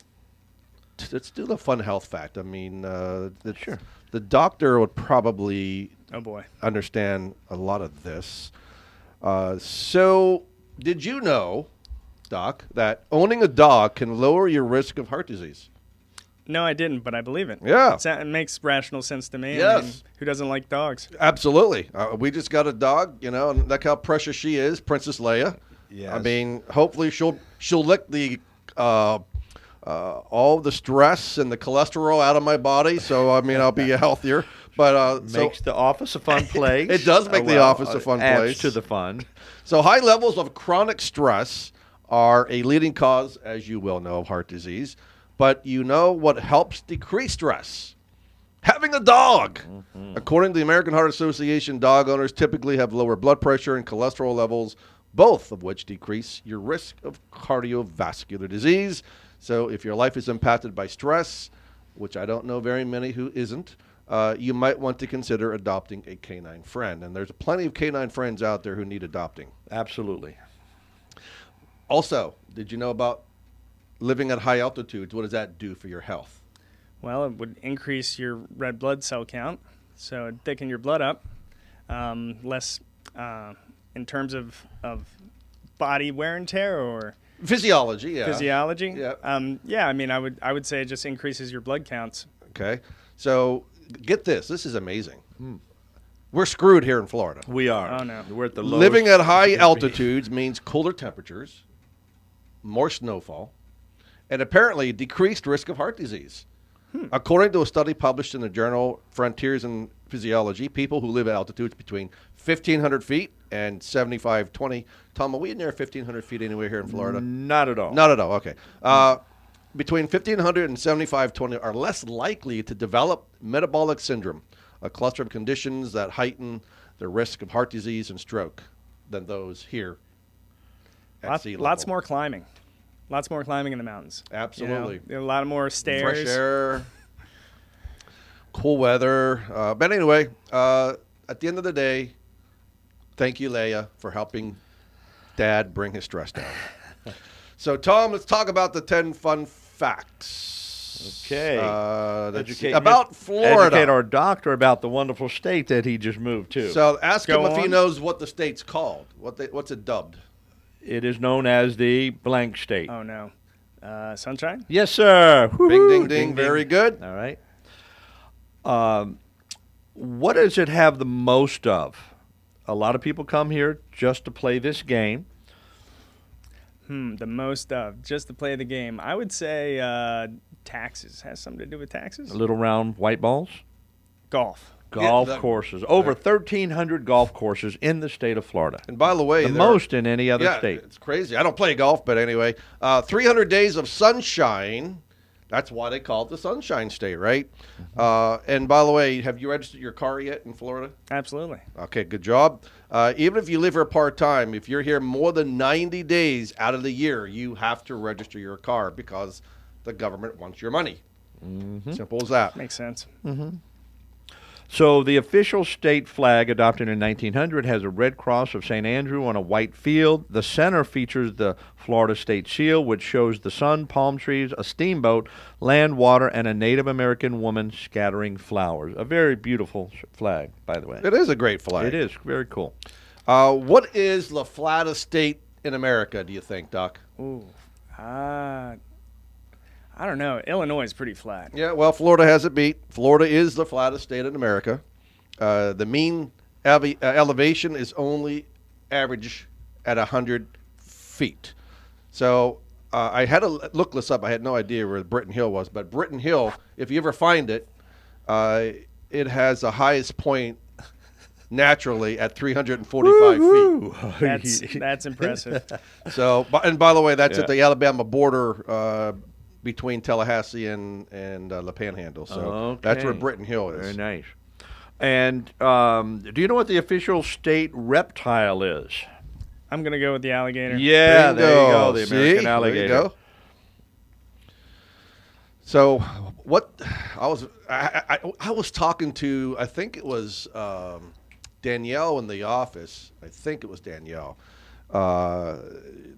E: Let's do the fun health fact. I mean, uh, the,
F: Sure.
E: the doctor would probably
G: Oh boy.
E: understand a lot of this. Uh, so, did you know, Doc, that owning a dog can lower your risk of heart disease?
G: No, I didn't, but I believe it.
E: Yeah.
G: It, it makes rational sense to me. I
E: Yes.
G: mean, who doesn't like dogs?
E: Absolutely. Uh, we just got a dog, you know, and look how precious she is, Princess Leia. Yeah.
F: I
E: mean, hopefully she'll she'll lick the uh, uh, all the stress and the cholesterol out of my body, so I mean I'll be healthier. But uh, so
F: Makes the office a fun place.
E: It does make
F: Uh,
E: the office a
F: uh,
E: fun
F: adds
E: place.
F: to the fun.
E: So high levels of chronic stress are a leading cause, as you well know, of heart disease. But you know what helps decrease stress? Having a dog. According to the American Heart Association, dog owners typically have lower blood pressure and cholesterol levels, both of which decrease your risk of cardiovascular disease. So if your life is impacted by stress, which I don't know very many who isn't, uh, you might want to consider adopting a canine friend. And there's plenty of canine friends out there who need adopting.
F: Absolutely.
E: Also, did you know about living at high altitudes? What does that do for your health?
G: Well, it would increase your red blood cell count, so it'd thicken your blood up. Um, less uh, in terms of, of body wear and tear or
E: Physiology, yeah.
G: physiology.
E: Yeah.
G: Um, yeah, I mean, I would I would say it just increases your blood counts.
E: Okay. So get this. This is amazing. We're screwed here in Florida.
F: We are.
G: Oh, no.
F: We're at the lowest.
E: Living at high
F: we could be.
E: altitudes means cooler temperatures, more snowfall, and apparently decreased risk of heart disease. According to a study published in the journal Frontiers in Physiology, people who live at altitudes between 1,500 feet and 7,520. Tom, are we near 1,500 feet anywhere here in Florida?
F: Not at all.
E: Not at all. Okay. Uh, between 1500 and 7520 are less likely to develop metabolic syndrome, a cluster of conditions that heighten the risk of heart disease and stroke than those here sea
G: lots more climbing, lots more climbing in the mountains. you know?
E: Absolutely.
G: A lot more stairs.
E: Fresh air, cool weather. Uh, but anyway, uh, at the end of the day, thank you, Leia, for helping Dad bring his stress down. so, Tom, let's talk about the 10 fun facts.
F: Okay.
E: Uh.
F: Educate
E: about Florida.
F: Educate our doctor about the wonderful state that he just moved to.
E: so, ask him
G: Go
E: if he knows what the state's called. What they, What's it dubbed?
F: It is known as the blank state.
G: Oh no, uh, sunshine.
F: Yes, sir.
E: Bing,
F: Woo-hoo.
E: ding, ding. Very good.
F: All right. Um, what does it have the most of? A lot of people come here just to play this game.
G: Hmm, the most of just to play the game. I would say uh, taxes has something to do with taxes.
F: Little round white balls.
G: Golf.
F: Golf
E: the-
F: courses. Over 1,300 golf courses in the state of Florida.
E: And by the way,
F: The most in any other
E: yeah,
F: state.
E: It's crazy. I don't play golf, but anyway, uh, 300 days of sunshine. That's why they call it the Sunshine State, right?
F: Mm-hmm.
E: Uh, and by the way, have you registered your car yet in Florida?
G: Absolutely.
E: Okay, good job. Uh, even if you live here part time, if you're here more than 90 days out of the year, you have to register your car because the government wants your money.
F: Mm-hmm.
E: Simple as that.
G: Makes sense.
F: So the official state flag adopted in 1900 has a red cross of St. Andrew on a white field. The center features the Florida state seal, which shows the sun, palm trees, a steamboat, land, water, and a Native American woman scattering flowers. A very beautiful flag, by the way.
E: It is a great flag.
F: It is very cool.
E: Uh, what is the flattest state in America, do you think, Doc?
G: Ooh. Don't know. Illinois is pretty flat.
E: Yeah, well, Florida has it beat. Florida is the flattest state in America. Uh, the mean elev- uh, elevation is only average at 100 feet. So uh, I had to look this up. I had no idea where Britton Hill was, but Britton Hill, if you ever find it, uh, it has the highest point naturally at 345 feet.
G: That's that's impressive.
E: So, and by the way, that's
F: Yeah.
E: at the Alabama border uh, between Tallahassee and and uh, the Panhandle. So that's where
F: Okay.
E: Britton Hill is.
F: Very nice. And um, do you know what the official state reptile is?
G: I'm gonna go with the alligator.
F: Yeah, there you go.
E: Bingo.
F: The
E: See?
F: American
E: There you
F: alligator.
E: go. So, what I was I, I, I was talking to I think it was um, Danielle in the office. I think it was Danielle. Uh,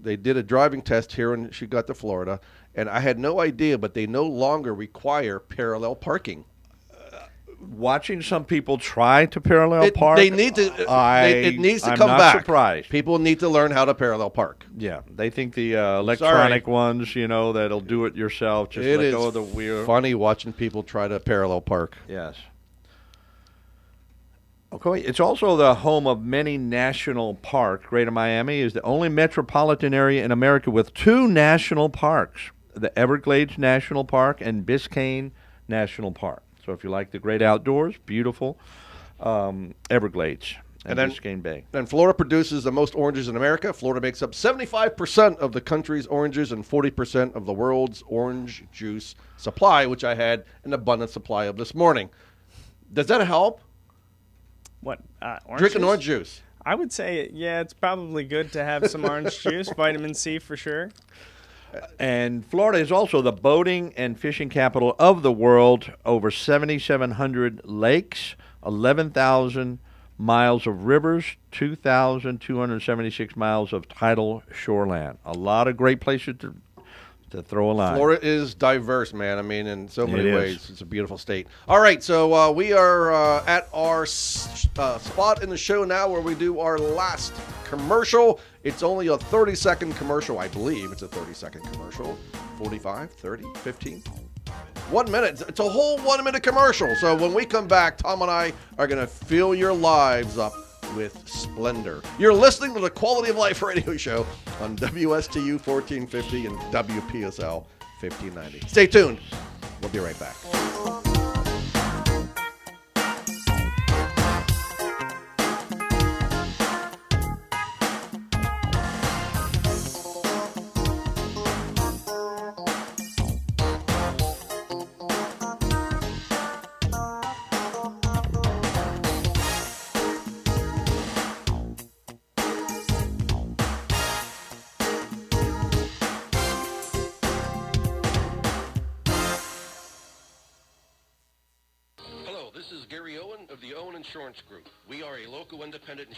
E: they did a driving test here and she got to Florida, and I had no idea, but they no longer require parallel parking.
F: Watching some people try to parallel
E: It-
F: park,
E: they need to.
F: I,
E: they- it needs to
F: I'm
E: come
F: not
E: back.
F: surprised.
E: People need to learn how to parallel park.
F: Yeah, they think the uh, electronic ones, you know, that'll do it yourself. Just
E: It
F: let
E: is
F: go of the wheel.
E: funny watching people try to parallel park.
F: Yes. Okay, it's also the home of many national parks. Greater Miami is the only metropolitan area in America with two national parks: the Everglades National Park and Biscayne National Park. So, if you like the great outdoors, beautiful um, Everglades and,
E: And then-
F: Biscayne Bay.
E: And Florida produces the most oranges in America. Florida makes up 75% of the country's oranges and 40% of the world's orange juice supply, which I had an abundant supply of this morning. Does that help?
G: What? Uh,
E: Drinking
G: juice?
E: orange juice.
G: I would say, yeah, it's probably good to have some orange juice, vitamin C for sure.
F: And Florida is also the boating and fishing capital of the world. Over 7,700 lakes, 11,000 miles of rivers, 2,276 miles of tidal shoreland. A lot of great places to, to throw a line.
E: Florida is diverse, man. I mean, in so many
F: It is.
E: ways, it's a beautiful state. All right, so uh, we are uh, at our s- uh, spot in the show now where we do our last commercial. It's only a 30 second commercial, I believe. It's a 30 second commercial. 45, 30, 15. One minute. It's a whole one minute commercial. So when we come back, Tom and I are going to fill your lives up with splendor. You're listening to the Quality of Life radio show on WSTU 1450 and WPSL 1590. Stay tuned. We'll be right back.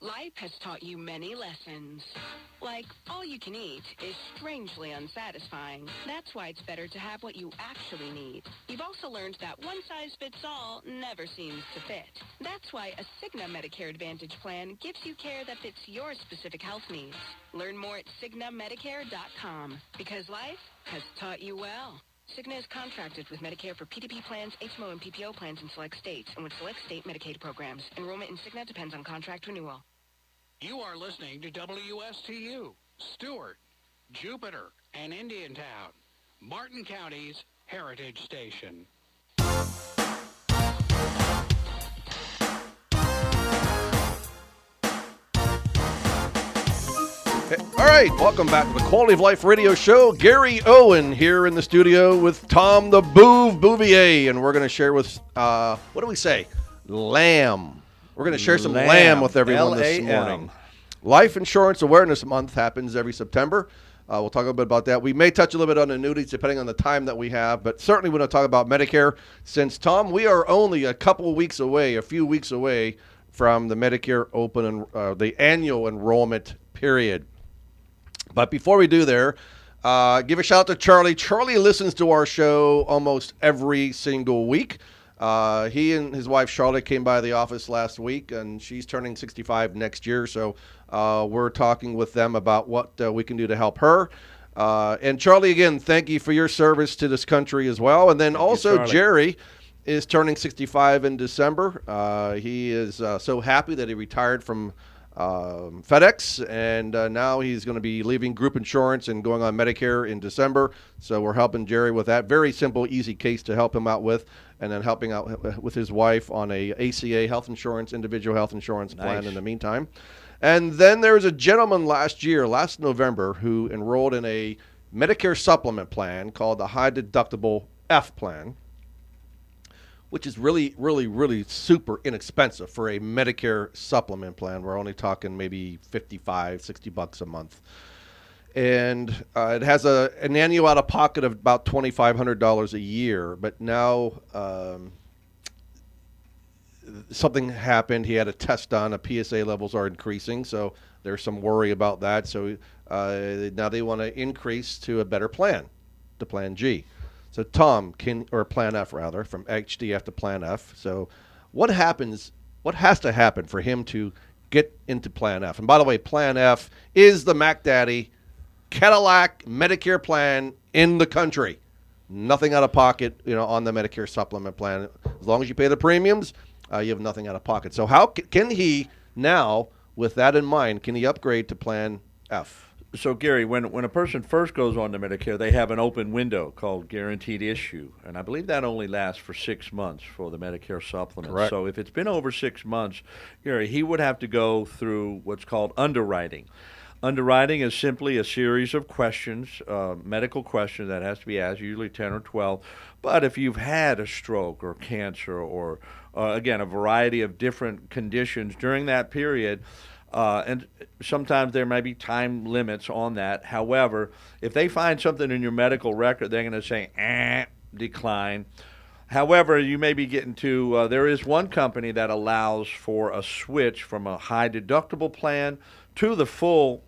H: Life has taught you many lessons. Like, all you can eat is strangely unsatisfying. That's why it's better to have what you actually need. You've also learned that one size fits all never seems to fit. That's why a Cigna Medicare Advantage plan gives you care that fits your specific health needs. Learn more at CignaMedicare.com because life has taught you well. Cigna is contracted with Medicare for PDP plans, HMO, and PPO plans in select states and with select state Medicaid programs. Enrollment in Cigna depends on contract renewal.
B: You are listening to WSTU, Stuart, Jupiter, and Indiantown, Martin County's Heritage Station.
E: All right, welcome back to the Quality of Life radio show. Gary Owen here in the studio with Tom the Boov Bouvier, and we're going to share with, uh, what do we say? Lamb. We're going to share some lamb,
F: Lamb.
E: with everyone this morning. Life Insurance Awareness Month happens every September. Uh, we'll talk a little bit about that. We may touch a little bit on annuities depending on the time that we have, but certainly we're going to talk about Medicare since, Tom, we are only a couple weeks away, a few weeks away from the Medicare open and uh, the annual enrollment period. But before we do there, uh, give a shout out to Charlie. Charlie listens to our show almost every single week. Uh, he and his wife Charlotte came by the office last week, and she's turning 65 next year. So uh, we're talking with them about what uh, we can do to help her. Uh, and Charlie, again, thank you for your service to this country as well. And then also
F: Charlie.
E: Jerry is turning 65 in December. Uh, he is uh, so happy that he retired from um, FedEx, and uh, now he's going to be leaving group insurance and going on Medicare in December. So we're helping Jerry with that. Very simple, easy case to help him out with, and then helping out with his wife on a ACA health insurance, individual health insurance plan in the meantime. And then there was a gentleman last year, last November, who enrolled in a Medicare supplement plan called the High Deductible F plan which is really, really, really super inexpensive for a Medicare supplement plan. We're only talking maybe 55, 60 bucks a month. And uh, it has a an annual out of pocket of about $2,500 a year. But now um, something happened. He had a test done. A PSA levels are increasing. So there's some worry about that. So uh, now they want to increase to a better plan, to Plan G. So Tom can or Plan F rather from HDF to Plan F. So what happens? What has to happen for him to get into Plan F? And by the way, Plan F is the Mac Daddy Cadillac Medicare plan in the country. Nothing out of pocket, you know, on the Medicare supplement plan. As long as you pay the premiums, uh, you have nothing out of pocket. So how can he now, with that in mind, can he upgrade to Plan F?
F: So Gary, when when a person first goes on to Medicare, they have an open window called guaranteed issue, and I believe that only lasts for six months for the Medicare supplement.
E: Correct.
F: So if it's been over six months, Gary, he would have to go through what's called underwriting. Underwriting is simply a series of questions, uh, medical questions that has to be asked, usually 10 or 12. But if you've had a stroke or cancer or, uh, again, a variety of different conditions during that period, uh, and sometimes there may be time limits on that. However, if they find something in your medical record, they're going to say, eh, decline. However, you may be getting to, uh, there is one company that allows for a switch from a high deductible plan to the full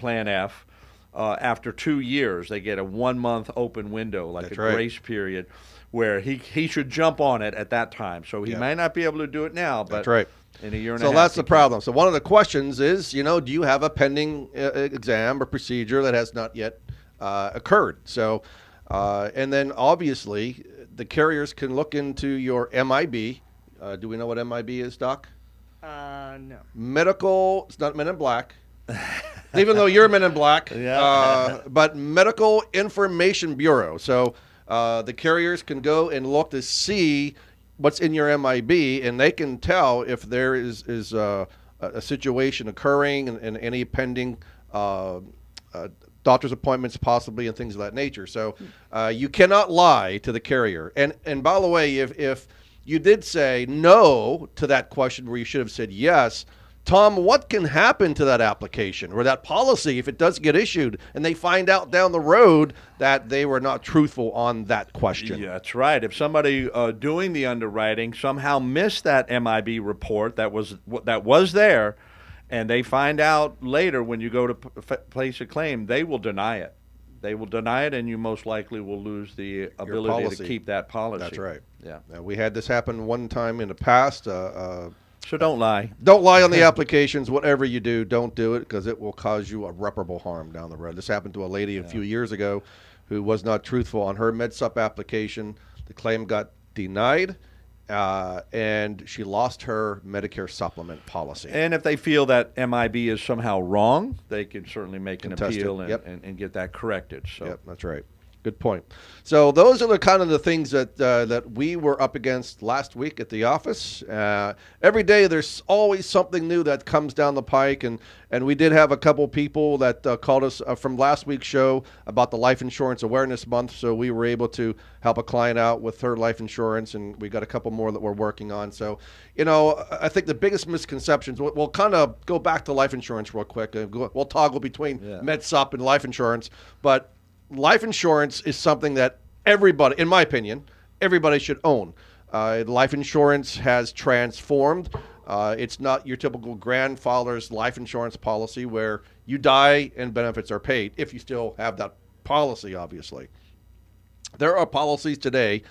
F: Plan F. Uh, after two years, they get a one month open window, like
E: That's
F: a
E: right.
F: grace period, where he, he should jump on it at that time. So he
E: Yeah.
F: may not be able to do it now, but
E: That's right.
F: in a year and a
E: So
F: half.
E: that's the
F: can.
E: problem. So one of the questions is, you know, do you have a pending uh, exam or procedure that has not yet uh, occurred? So, uh, and then obviously the carriers can look into your MIB. Uh, do we know what MIB is, Doc?
G: Uh, no.
E: Medical. It's not Men in Black. Even though you're Men in Black,
F: Yeah.
E: uh, but Medical Information Bureau. So uh, the carriers can go and look to see what's in your MIB, and they can tell if there is is uh, a, a situation occurring and, and any pending uh, uh, doctor's appointments, possibly, and things of that nature. So uh, you cannot lie to the carrier. And and by the way, if if you did say no to that question where you should have said yes. Tom, what can happen to that application or that policy if it does get issued and they find out down the road that they were not truthful on that question?
F: Yeah, that's right. If somebody uh, doing the underwriting somehow missed that MIB report that was that was there, and they find out later when you go to p- place a claim, they will deny it. They will deny it, and you most likely will lose the ability to keep that policy.
E: That's right.
F: Yeah.
E: Uh, we had this happen one time in the past. Uh, uh,
F: So don't lie.
E: don't lie on the applications. Whatever you do, don't do it because it will cause you irreparable harm down the road. This happened to a lady a few years ago who was not truthful on her MedSup application. The claim got denied, uh, and she lost her Medicare supplement policy.
F: And if they feel that MIB is somehow wrong, they can certainly make an
E: Contest it.
F: appeal and,
E: Yep.
F: and, and get that corrected. So
E: Yep, that's right. Good point. So those are the kind of the things that uh, that we were up against last week at the office. Uh, every day there's always something new that comes down the pike, and and we did have a couple people that uh, called us uh, from last week's show about the Life Insurance Awareness Month. So we were able to help a client out with her life insurance, and we got a couple more that we're working on. So you know, I think the biggest misconceptions. We'll, we'll kind of go back to life insurance real quick. We'll toggle between
F: Yeah.
E: MedSup and life insurance, but life insurance is something that everybody, in my opinion, everybody should own. Uh, life insurance has transformed. Uh, it's not your typical grandfather's life insurance policy where you die and benefits are paid if you still have that policy, obviously. There are policies today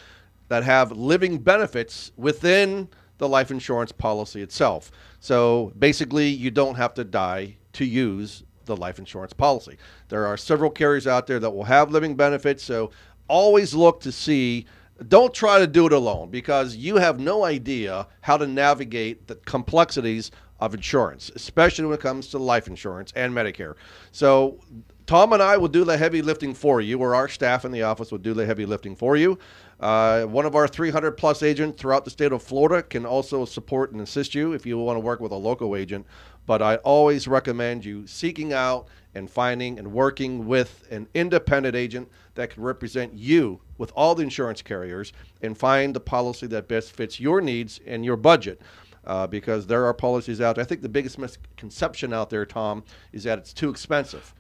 E: that have living benefits within the life insurance policy itself. So basically, you don't have to die to use the life insurance policy. There are several carriers out there that will have living benefits. So always look to see. Don't try to do it alone because you have no idea how to navigate the complexities of insurance, especially when it comes to life insurance and Medicare. So Tom and I will do the heavy lifting for you, or our staff in the office will do the heavy lifting for you. Uh, one of our 300 plus agents throughout the state of Florida can also support and assist you if you want to work with a local agent. But I always recommend you seeking out and finding and working with an independent agent that can represent you with all the insurance carriers and find the policy that best fits your needs and your budget. Uh, because there are policies out there. I think the biggest misconception out there, Tom, is that it's too expensive.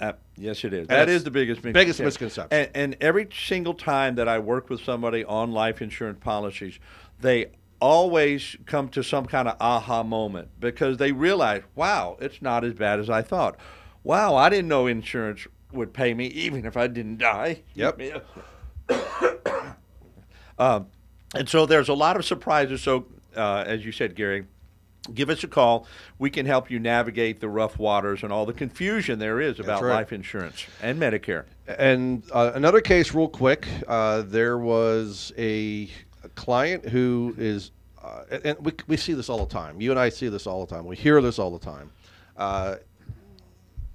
F: Uh, yes, it is. That is the biggest
E: biggest misconception.
F: And, and every single time that I work with somebody on life insurance policies, they always come to some kind of aha moment because they realize, wow, it's not as bad as I thought. Wow, I didn't know insurance would pay me even if I didn't die.
E: Yep.
F: Um, and so there's a lot of surprises. So, uh, as you said, Gary, give us a call. We can help you navigate the rough waters and all the confusion there is about
E: right.
F: life insurance and Medicare.
E: And uh, another case, real quick, uh, there was a, a client who is, uh, and we, we see this all the time. You and I see this all the time. We hear this all the time. Uh,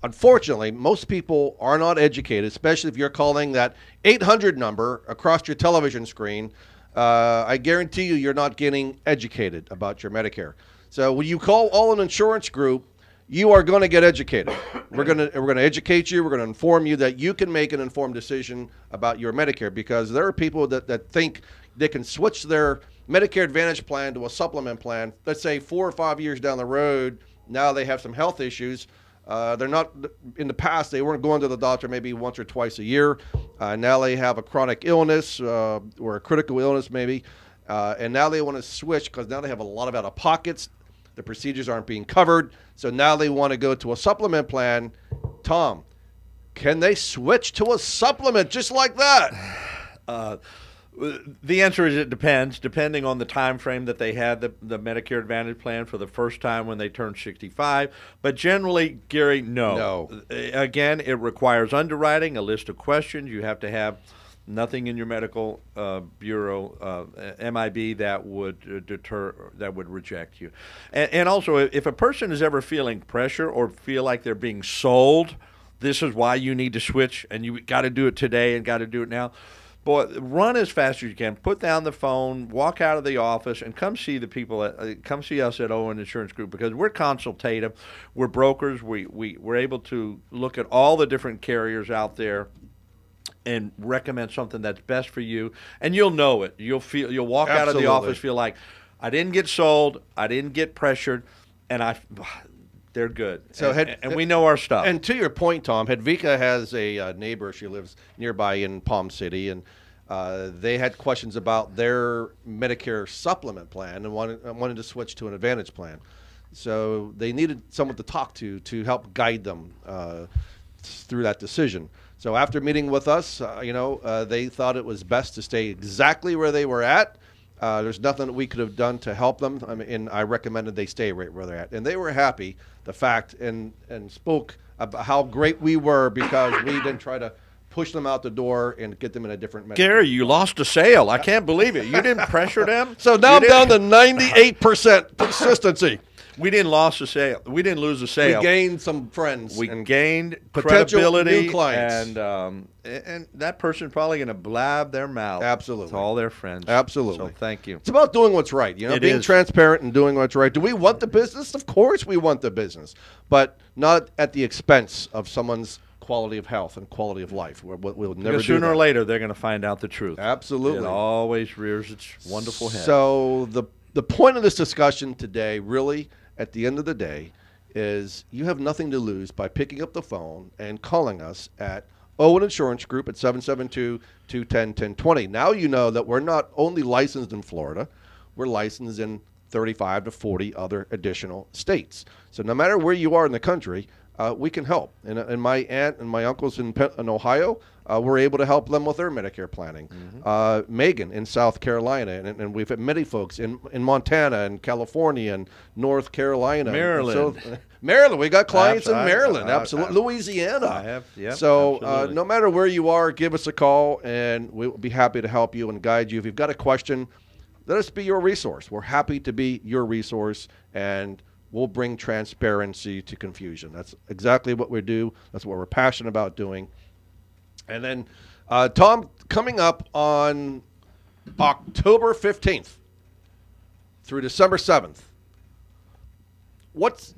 E: unfortunately, most people are not educated, especially if you're calling that 800 number across your television screen. Uh, I guarantee you, you're not getting educated about your Medicare. So when you call Owen Insurance Group, you are going to get educated. We're going to we're going to educate you. We're going to inform you that you can make an informed decision about your Medicare because there are people that, that think they can switch their Medicare Advantage plan to a supplement plan. Let's say four or five years down the road, now they have some health issues. Uh, they're not in the past. They weren't going to the doctor maybe once or twice a year. Uh, now they have a chronic illness uh, or a critical illness maybe, uh, and now they want to switch because now they have a lot of out of pockets. The procedures aren't being covered, so now they want to go to a supplement plan. Tom, can they switch to a supplement just like that?
F: Uh, the answer is it depends, depending on the time frame that they had the, the Medicare Advantage plan for the first time when they turned 65. But generally, Gary, no.
E: No.
F: Again, it requires underwriting, a list of questions. You have to have nothing in your medical uh, bureau uh, MIB that would uh, deter that would reject you. And, and also, if a person is ever feeling pressure or feel like they're being sold, this is why you need to switch, and you got to do it today and got to do it now. Boy, run as fast as you can. Put down the phone, walk out of the office, and come see the people. At, uh, come see us at Owen Insurance Group because we're consultative. We're brokers. We we we're able to look at all the different carriers out there and recommend something that's best for you. And you'll know it. You'll feel. You'll walk out of the office feel like I didn't get sold. I didn't get pressured, and I. They're good.
E: So
F: and,
E: had-
F: and we know our stuff.
E: And to your point, Tom, Hedvika has a uh, neighbor. She lives nearby in Palm City, and uh, they had questions about their Medicare supplement plan and wanted, wanted to switch to an Advantage plan. So they needed someone to talk to to help guide them uh, through that decision. So after meeting with us, uh, you know, uh, they thought it was best to stay exactly where they were at. Uh, there's nothing that we could have done to help them. I mean, and I recommended they stay right where they're at, and they were happy. The fact and and spoke about how great we were because we didn't try to push them out the door and get them in a different. Medicare.
F: Gary, you lost a sale. I can't believe it. You didn't pressure them.
E: So now
F: You
E: I'm down to 98 percent consistency.
F: We didn't lose a sale. We didn't lose a sale.
E: We gained some friends.
F: We gained
E: potential
F: credibility,
E: new clients.
F: and um, and that person's probably going to blab their mouth.
E: Absolutely.
F: to all their friends.
E: Absolutely.
F: So thank you.
E: It's about doing what's right, you know,
F: It
E: being
F: is.
E: transparent and doing what's right. Do we want the business? Of course we want the business, but not at the expense of someone's quality of health and quality of life. We'll, we'll never
F: Because
E: do
F: sooner or later they're going to find out the truth.
E: Absolutely.
F: It always rears its wonderful head.
E: So the the point of this discussion today, really, at the end of the day, is you have nothing to lose by picking up the phone and calling us at Owen Insurance Group at 772-210-1020. Now you know that we're not only licensed in Florida, we're licensed in 35 to 40 other additional states. So no matter where you are in the country, uh, we can help. And, uh, and my aunt and my uncles in, in Ohio, uh, we're able to help them with their Medicare planning. Uh, Megan in South Carolina, and, and we've had many folks in, in Montana and California and North Carolina.
F: Maryland.
E: so- Maryland, we got clients in
F: Abs- I-
E: Maryland,
F: I- I-
E: absolutely. Louisiana.
F: I have- yep,
E: so uh, no matter where you are, give us a call, and we'll be happy to help you and guide you. If you've got a question, let us be your resource. We're happy to be your resource, and we'll bring transparency to confusion. That's exactly what we do. That's what we're passionate about doing. And then, uh, Tom, coming up on October 15th through December 7th, what's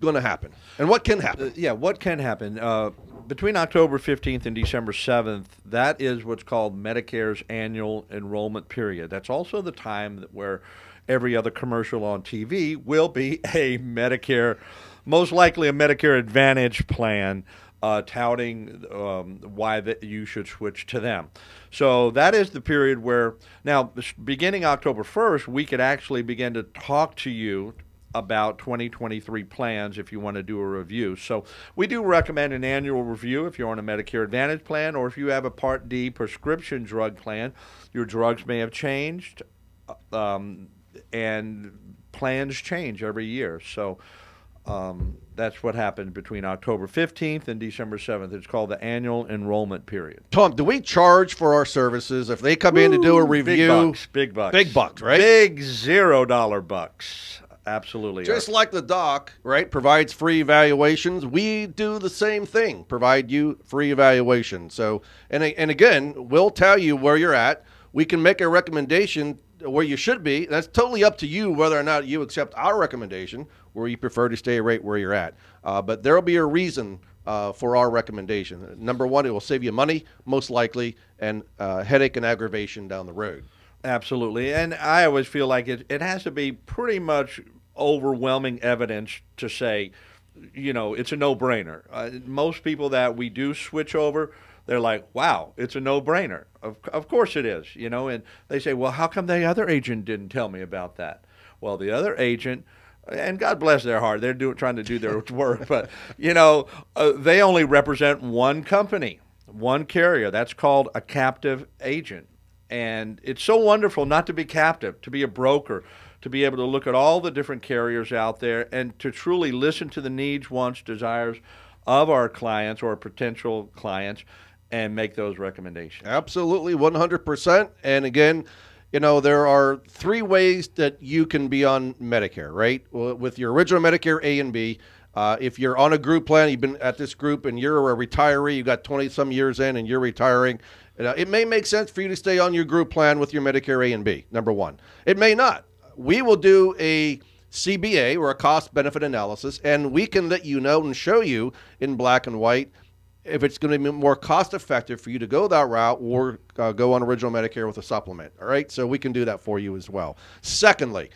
E: going to happen? And what can happen?
F: Uh, yeah, what can happen? Uh, between October 15th and December 7th, that is what's called Medicare's annual enrollment period. That's also the time where every other commercial on TV will be a Medicare, most likely a Medicare Advantage plan. Uh, touting um, why that you should switch to them. So that is the period where now, beginning October 1st, we could actually begin to talk to you about 2023 plans if you want to do a review. So we do recommend an annual review if you're on a Medicare Advantage plan or if you have a Part D prescription drug plan. Your drugs may have changed, um, and plans change every year. So um, that's what happened between October 15th and December 7th. It's called the annual enrollment period.
E: Tom, do we charge for our services if they come in to do a review?
F: Big bucks, big bucks,
E: Big bucks, right?
F: Big zero dollar bucks. Absolutely.
E: Just like the doc, right, provides free evaluations, we do the same thing, provide you free evaluation. So, and and again, we'll tell you where you're at. We can make a recommendation where you should be. That's totally up to you whether or not you accept our recommendation, where you prefer to stay right where you're at. Uh, but there will be a reason uh, for our recommendation. Number one, it will save you money, most likely, and uh, headache and aggravation down the road.
F: Absolutely. And I always feel like it, it has to be pretty much overwhelming evidence to say, you know, it's a no brainer. Uh, most people that we do switch over, they're like, wow, it's a no brainer. Of, of course it is, you know, and they say, well, how come the other agent didn't tell me about that? Well, the other agent, and God bless their heart, they're doing, trying to do their work, but, you know, uh, they only represent one company, one carrier. That's called a captive agent. And it's so wonderful not to be captive, to be a broker, to be able to look at all the different carriers out there and to truly listen to the needs, wants, desires of our clients or potential clients and make those recommendations.
E: Absolutely, 100%. And again, you know, there are three ways that you can be on Medicare, right? With your original Medicare A and B, uh, if you're on a group plan, you've been at this group and you're a retiree, you got 20 some years in and you're retiring, you know, it may make sense for you to stay on your group plan with your Medicare A and B, number one. It may not. We will do a CBA or a cost benefit analysis, and we can let you know and show you in black and white if it's going to be more cost effective for you to go that route or uh, go on original Medicare with a supplement. All right, so we can do that for you as well. Secondly,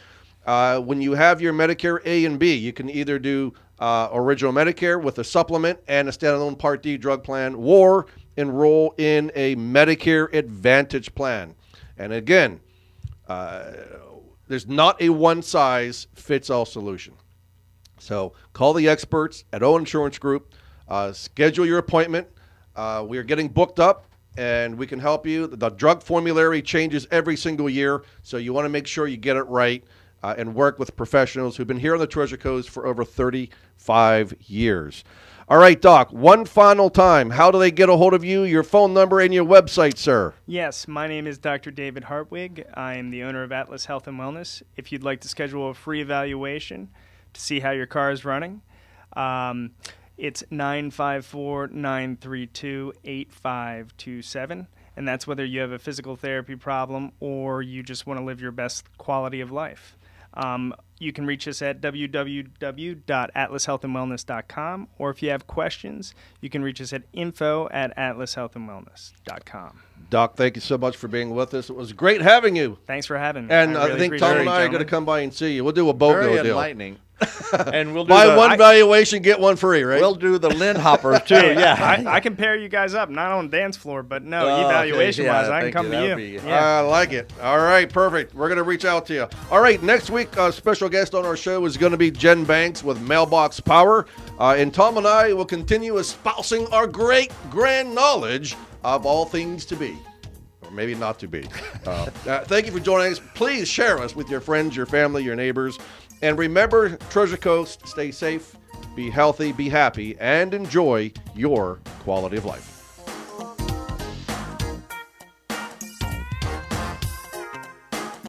E: uh, when you have your Medicare A and B, you can either do uh, original Medicare with a supplement and a standalone Part D drug plan, or enroll in a Medicare Advantage plan. And again, uh, there's not a one size fits all solution. So call the experts at Owen Insurance Group. Uh, schedule your appointment. Uh, we are getting booked up, and we can help you. The drug formulary changes every single year, so you want to make sure you get it right uh, and work with professionals who've been here on the Treasure Coast for over 35 years. All right, Doc. One final time. How do they get a hold of you? Your phone number and your website, sir.
G: Yes, my name is Dr. David Hartwig. I am the owner of Atlas Health and Wellness. If you'd like to schedule a free evaluation to see how your car is running, um, it's 954 932 8527. And that's whether you have a physical therapy problem or you just want to live your best quality of life. Um, you can reach us at www.atlashealthandwellness.com, or if you have questions, you can reach us at info at atlashealthandwellness.com.
E: Doc, thank you so much for being with us. It was great having you.
G: Thanks for having me.
E: And
G: I
E: I, think Tom and I are going to come by and see you. We'll do a BOGO
F: Very
E: deal.
F: enlightening. and we'll do
E: Buy
F: the,
E: one
F: I-
E: valuation, get one free, right?
F: We'll do the Lindy hoppers too. Yeah.
G: I, I can pair you guys up, not on the dance floor, but no,
F: Oh, okay,
G: evaluation wise,
F: yeah,
G: I can come
F: you.
G: to
F: That
G: you.
F: be-
G: yeah.
E: I like it. All right, perfect. We're going to reach out to you. All right, next week, uh, special guest on our show is going to be Jen Banks with Mailbox Power. Uh, and Tom and I will continue espousing our great grand knowledge of all things to be. Or maybe not to be. Uh, uh, thank you for joining us. Please share us with your friends, your family, your neighbors. And remember, Treasure Coast, stay safe, be healthy, be happy, and enjoy your quality of life.